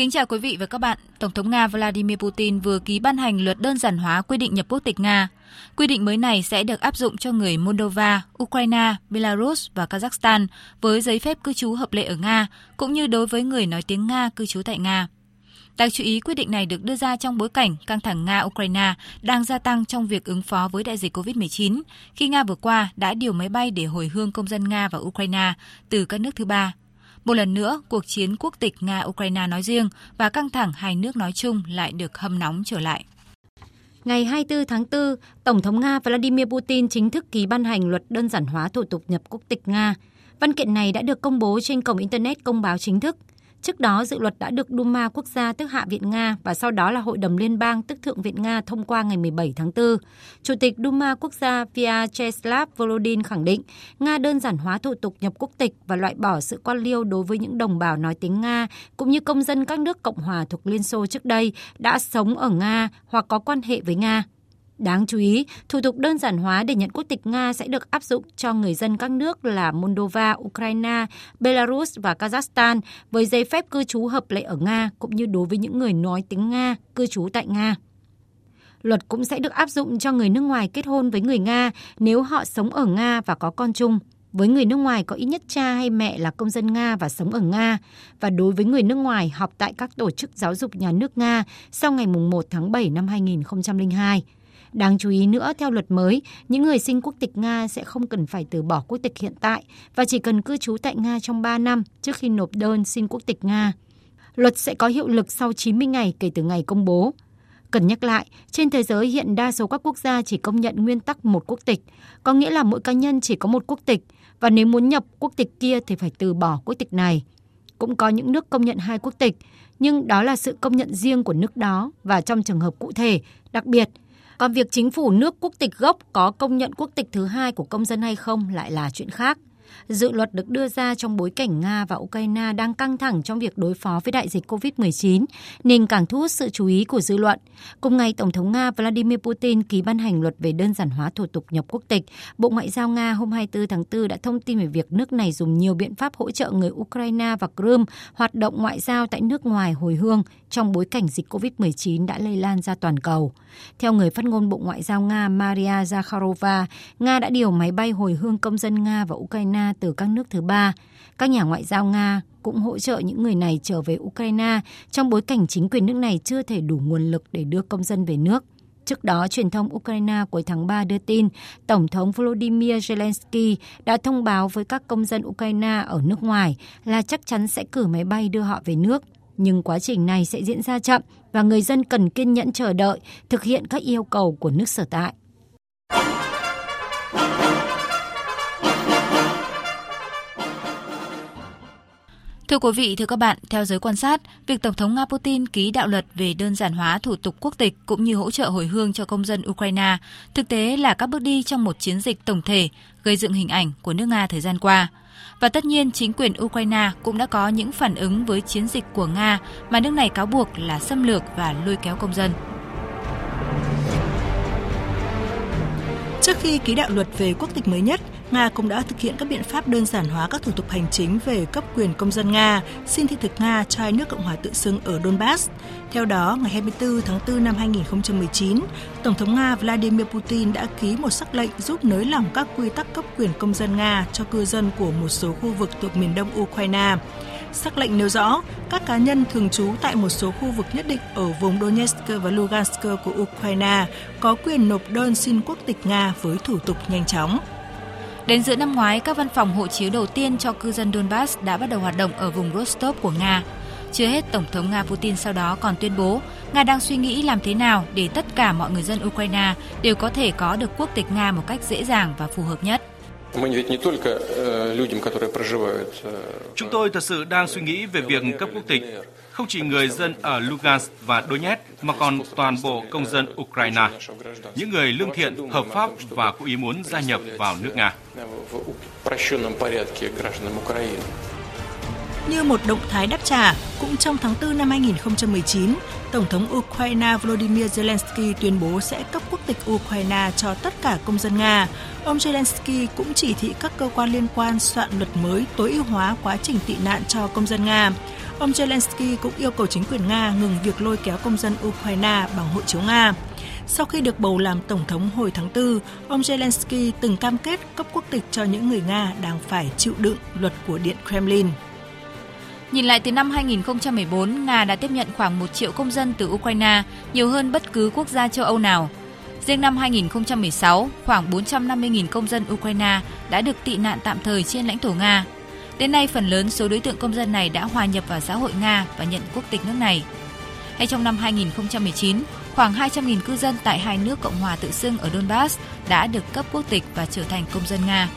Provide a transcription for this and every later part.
Kính chào quý vị và các bạn. Tổng thống Nga Vladimir Putin vừa ký ban hành luật đơn giản hóa quy định nhập quốc tịch Nga. Quy định mới này sẽ được áp dụng cho người Moldova, Ukraine, Belarus và Kazakhstan với giấy phép cư trú hợp lệ ở Nga, cũng như đối với người nói tiếng Nga cư trú tại Nga. Đáng chú ý, quyết định này được đưa ra trong bối cảnh căng thẳng Nga-Ukraine đang gia tăng trong việc ứng phó với đại dịch COVID-19, khi Nga vừa qua đã điều máy bay để hồi hương công dân Nga và Ukraine từ các nước thứ ba. Một lần nữa, cuộc chiến quốc tịch Nga-Ukraine nói riêng và căng thẳng hai nước nói chung lại được hâm nóng trở lại. Ngày 24 tháng 4, Tổng thống Nga Vladimir Putin chính thức ký ban hành luật đơn giản hóa thủ tục nhập quốc tịch Nga. Văn kiện này đã được công bố trên cổng Internet công báo chính thức. Trước đó, dự luật đã được Duma quốc gia tức Hạ viện Nga và sau đó là Hội đồng Liên bang tức Thượng viện Nga thông qua ngày 17 tháng 4. Chủ tịch Duma quốc gia Vyacheslav Volodin khẳng định Nga đơn giản hóa thủ tục nhập quốc tịch và loại bỏ sự quan liêu đối với những đồng bào nói tiếng Nga cũng như công dân các nước Cộng hòa thuộc Liên Xô trước đây đã sống ở Nga hoặc có quan hệ với Nga. Đáng chú ý, thủ tục đơn giản hóa để nhận quốc tịch Nga sẽ được áp dụng cho người dân các nước là Moldova, Ukraine, Belarus và Kazakhstan với giấy phép cư trú hợp lệ ở Nga cũng như đối với những người nói tiếng Nga cư trú tại Nga. Luật cũng sẽ được áp dụng cho người nước ngoài kết hôn với người Nga nếu họ sống ở Nga và có con chung với người nước ngoài có ít nhất cha hay mẹ là công dân Nga và sống ở Nga và đối với người nước ngoài học tại các tổ chức giáo dục nhà nước Nga sau ngày 1 tháng 7 năm 2002. Đáng chú ý nữa, theo luật mới, những người sinh quốc tịch Nga sẽ không cần phải từ bỏ quốc tịch hiện tại và chỉ cần cư trú tại Nga trong 3 năm trước khi nộp đơn xin quốc tịch Nga. Luật sẽ có hiệu lực sau 90 ngày kể từ ngày công bố. Cần nhắc lại, trên thế giới hiện đa số các quốc gia chỉ công nhận nguyên tắc một quốc tịch, có nghĩa là mỗi cá nhân chỉ có một quốc tịch và nếu muốn nhập quốc tịch kia thì phải từ bỏ quốc tịch này. Cũng có những nước công nhận hai quốc tịch, nhưng đó là sự công nhận riêng của nước đó và trong trường hợp cụ thể, đặc biệt còn việc chính phủ nước quốc tịch gốc có công nhận quốc tịch thứ hai của công dân hay không lại là chuyện khác. Dự luật được đưa ra trong bối cảnh Nga và Ukraine đang căng thẳng trong việc đối phó với đại dịch COVID-19, nên càng thu hút sự chú ý của dư luận. Cùng ngày, Tổng thống Nga Vladimir Putin ký ban hành luật về đơn giản hóa thủ tục nhập quốc tịch. Bộ Ngoại giao Nga hôm 24 tháng 4 đã thông tin về việc nước này dùng nhiều biện pháp hỗ trợ người Ukraine và Crimea hoạt động ngoại giao tại nước ngoài hồi hương trong bối cảnh dịch COVID-19 đã lây lan ra toàn cầu. Theo người phát ngôn Bộ Ngoại giao Nga Maria Zakharova, Nga đã điều máy bay hồi hương công dân Nga và Ukraine từ các nước thứ ba. Các nhà ngoại giao Nga cũng hỗ trợ những người này trở về Ukraine trong bối cảnh chính quyền nước này chưa thể đủ nguồn lực để đưa công dân về nước. Trước đó, truyền thông Ukraine cuối tháng 3 đưa tin Tổng thống Volodymyr Zelensky đã thông báo với các công dân Ukraine ở nước ngoài là chắc chắn sẽ cử máy bay đưa họ về nước nhưng quá trình này sẽ diễn ra chậm và người dân cần kiên nhẫn chờ đợi thực hiện các yêu cầu của nước sở tại. Thưa quý vị, thưa các bạn, theo giới quan sát, việc Tổng thống Nga Putin ký đạo luật về đơn giản hóa thủ tục quốc tịch cũng như hỗ trợ hồi hương cho công dân Ukraine thực tế là các bước đi trong một chiến dịch tổng thể gây dựng hình ảnh của nước Nga thời gian qua. Và tất nhiên, chính quyền Ukraine cũng đã có những phản ứng với chiến dịch của Nga mà nước này cáo buộc là xâm lược và lôi kéo công dân. Trước khi ký đạo luật về quốc tịch mới nhất, Nga cũng đã thực hiện các biện pháp đơn giản hóa các thủ tục hành chính về cấp quyền công dân Nga xin thị thực Nga cho hai nước Cộng hòa tự xưng ở Donbass. Theo đó, ngày 24 tháng 4 năm 2019, Tổng thống Nga Vladimir Putin đã ký một sắc lệnh giúp nới lỏng các quy tắc cấp quyền công dân Nga cho cư dân của một số khu vực thuộc miền đông Ukraine. Sắc lệnh nêu rõ, các cá nhân thường trú tại một số khu vực nhất định ở vùng Donetsk và Lugansk của Ukraine có quyền nộp đơn xin quốc tịch Nga với thủ tục nhanh chóng. Đến giữa năm ngoái, các văn phòng hộ chiếu đầu tiên cho cư dân Donbass đã bắt đầu hoạt động ở vùng Rostov của Nga. Chưa hết, Tổng thống Nga Putin sau đó còn tuyên bố Nga đang suy nghĩ làm thế nào để tất cả mọi người dân Ukraine đều có thể có được quốc tịch Nga một cách dễ dàng và phù hợp nhất. Chúng tôi thật sự đang suy nghĩ về việc cấp quốc tịch không chỉ người dân ở Lugansk và Donetsk mà còn toàn bộ công dân Ukraine, những người lương thiện, hợp pháp và có ý muốn gia nhập vào nước Nga. Như một động thái đáp trả, cũng trong tháng 4 năm 2019, Tổng thống Ukraine Volodymyr Zelensky tuyên bố sẽ cấp quốc tịch Ukraine cho tất cả công dân Nga. Ông Zelensky cũng chỉ thị các cơ quan liên quan soạn luật mới tối ưu hóa quá trình tị nạn cho công dân Nga. Ông Zelensky cũng yêu cầu chính quyền Nga ngừng việc lôi kéo công dân Ukraine bằng hộ chiếu Nga. Sau khi được bầu làm tổng thống hồi tháng 4, ông Zelensky từng cam kết cấp quốc tịch cho những người Nga đang phải chịu đựng luật của Điện Kremlin. Nhìn lại từ năm 2014, Nga đã tiếp nhận khoảng 1 triệu công dân từ Ukraine, nhiều hơn bất cứ quốc gia châu Âu nào. Riêng năm 2016, khoảng 450.000 công dân Ukraine đã được tị nạn tạm thời trên lãnh thổ Nga. Đến nay, phần lớn số đối tượng công dân này đã hòa nhập vào xã hội Nga và nhận quốc tịch nước này. Hay trong năm 2019, khoảng 200.000 cư dân tại hai nước Cộng hòa tự xưng ở Donbass đã được cấp quốc tịch và trở thành công dân Nga.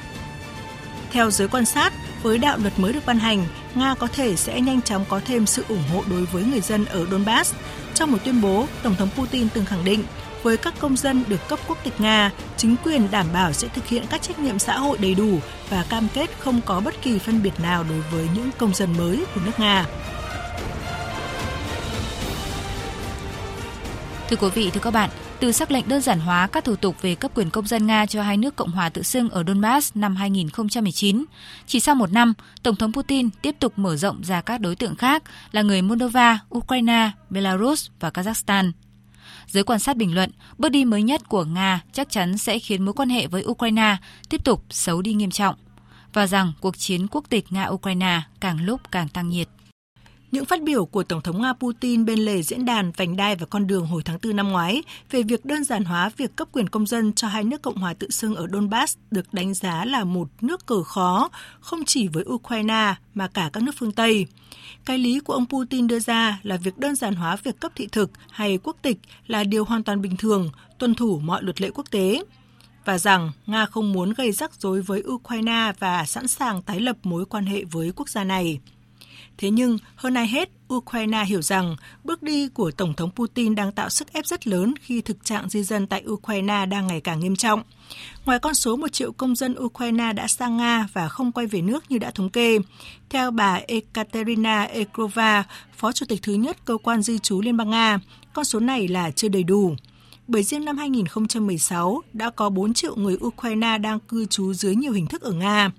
Theo giới quan sát, với đạo luật mới được ban hành, Nga có thể sẽ nhanh chóng có thêm sự ủng hộ đối với người dân ở Donbass. Trong một tuyên bố, Tổng thống Putin từng khẳng định với các công dân được cấp quốc tịch Nga, chính quyền đảm bảo sẽ thực hiện các trách nhiệm xã hội đầy đủ và cam kết không có bất kỳ phân biệt nào đối với những công dân mới của nước Nga. Thưa quý vị, thưa các bạn, từ sắc lệnh đơn giản hóa các thủ tục về cấp quyền công dân Nga cho hai nước Cộng hòa tự xưng ở Donbass năm 2019. Chỉ sau một năm, Tổng thống Putin tiếp tục mở rộng ra các đối tượng khác là người Moldova, Ukraine, Belarus và Kazakhstan. Giới quan sát bình luận, bước đi mới nhất của Nga chắc chắn sẽ khiến mối quan hệ với Ukraine tiếp tục xấu đi nghiêm trọng và rằng cuộc chiến quốc tịch Nga-Ukraine càng lúc càng tăng nhiệt. Những phát biểu của Tổng thống Nga Putin bên lề diễn đàn vành đai và con đường hồi tháng 4 năm ngoái về việc đơn giản hóa việc cấp quyền công dân cho hai nước Cộng hòa tự xưng ở Donbass được đánh giá là một nước cờ khó, không chỉ với Ukraine mà cả các nước phương Tây. Cái lý của ông Putin đưa ra là việc đơn giản hóa việc cấp thị thực hay quốc tịch là điều hoàn toàn bình thường, tuân thủ mọi luật lệ quốc tế và rằng Nga không muốn gây rắc rối với Ukraine và sẵn sàng tái lập mối quan hệ với quốc gia này. Thế nhưng, hơn ai hết, Ukraine hiểu rằng bước đi của Tổng thống Putin đang tạo sức ép rất lớn khi thực trạng di dân tại Ukraine đang ngày càng nghiêm trọng. Ngoài con số 1 triệu công dân Ukraine đã sang Nga và không quay về nước như đã thống kê, theo bà Ekaterina Ekrova, Phó Chủ tịch thứ nhất Cơ quan Di trú Liên bang Nga, con số này là chưa đầy đủ bởi riêng năm 2016 đã có 4 triệu người Ukraine đang cư trú dưới nhiều hình thức ở Nga.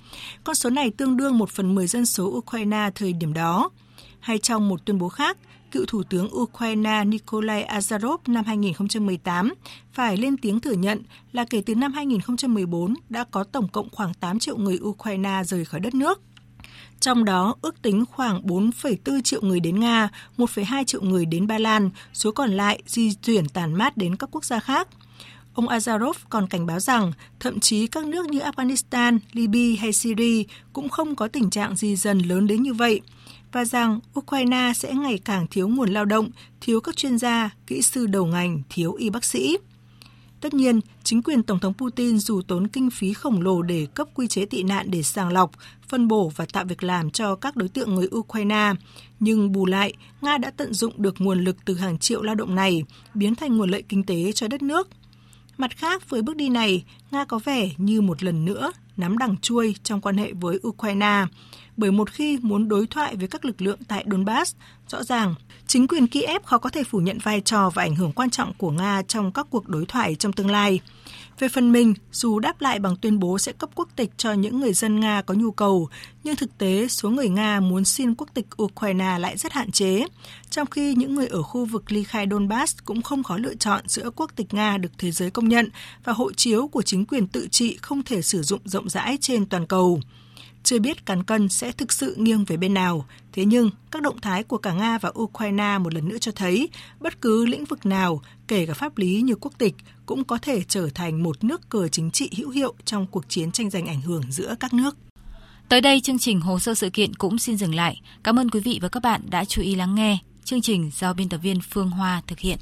Con số này tương đương 1 phần 10 dân số Ukraine thời điểm đó. Hay trong một tuyên bố khác, cựu Thủ tướng Ukraine Nikolai Azarov năm 2018 phải lên tiếng thừa nhận là kể từ năm 2014 đã có tổng cộng khoảng 8 triệu người Ukraine rời khỏi đất nước. Trong đó, ước tính khoảng 4,4 triệu người đến Nga, 1,2 triệu người đến Ba Lan, số còn lại di chuyển tàn mát đến các quốc gia khác. Ông Azarov còn cảnh báo rằng thậm chí các nước như Afghanistan, Libya hay Syria cũng không có tình trạng di dân lớn đến như vậy và rằng Ukraine sẽ ngày càng thiếu nguồn lao động, thiếu các chuyên gia, kỹ sư đầu ngành, thiếu y bác sĩ. Tất nhiên, chính quyền Tổng thống Putin dù tốn kinh phí khổng lồ để cấp quy chế tị nạn để sàng lọc, phân bổ và tạo việc làm cho các đối tượng người Ukraine, nhưng bù lại, Nga đã tận dụng được nguồn lực từ hàng triệu lao động này, biến thành nguồn lợi kinh tế cho đất nước. Mặt khác, với bước đi này, Nga có vẻ như một lần nữa nắm đằng chuôi trong quan hệ với Ukraine. Bởi một khi muốn đối thoại với các lực lượng tại Donbass, rõ ràng chính quyền Kiev khó có thể phủ nhận vai trò và ảnh hưởng quan trọng của Nga trong các cuộc đối thoại trong tương lai. Về phần mình, dù đáp lại bằng tuyên bố sẽ cấp quốc tịch cho những người dân Nga có nhu cầu, nhưng thực tế số người Nga muốn xin quốc tịch Ukraine lại rất hạn chế, trong khi những người ở khu vực ly khai Donbass cũng không khó lựa chọn giữa quốc tịch Nga được thế giới công nhận và hộ chiếu của chính quyền tự trị không thể sử dụng rộng rãi trên toàn cầu. Chưa biết cán cân sẽ thực sự nghiêng về bên nào, thế nhưng các động thái của cả Nga và Ukraine một lần nữa cho thấy bất cứ lĩnh vực nào, kể cả pháp lý như quốc tịch, cũng có thể trở thành một nước cờ chính trị hữu hiệu trong cuộc chiến tranh giành ảnh hưởng giữa các nước. Tới đây chương trình hồ sơ sự kiện cũng xin dừng lại. Cảm ơn quý vị và các bạn đã chú ý lắng nghe. Chương trình do biên tập viên Phương Hoa thực hiện.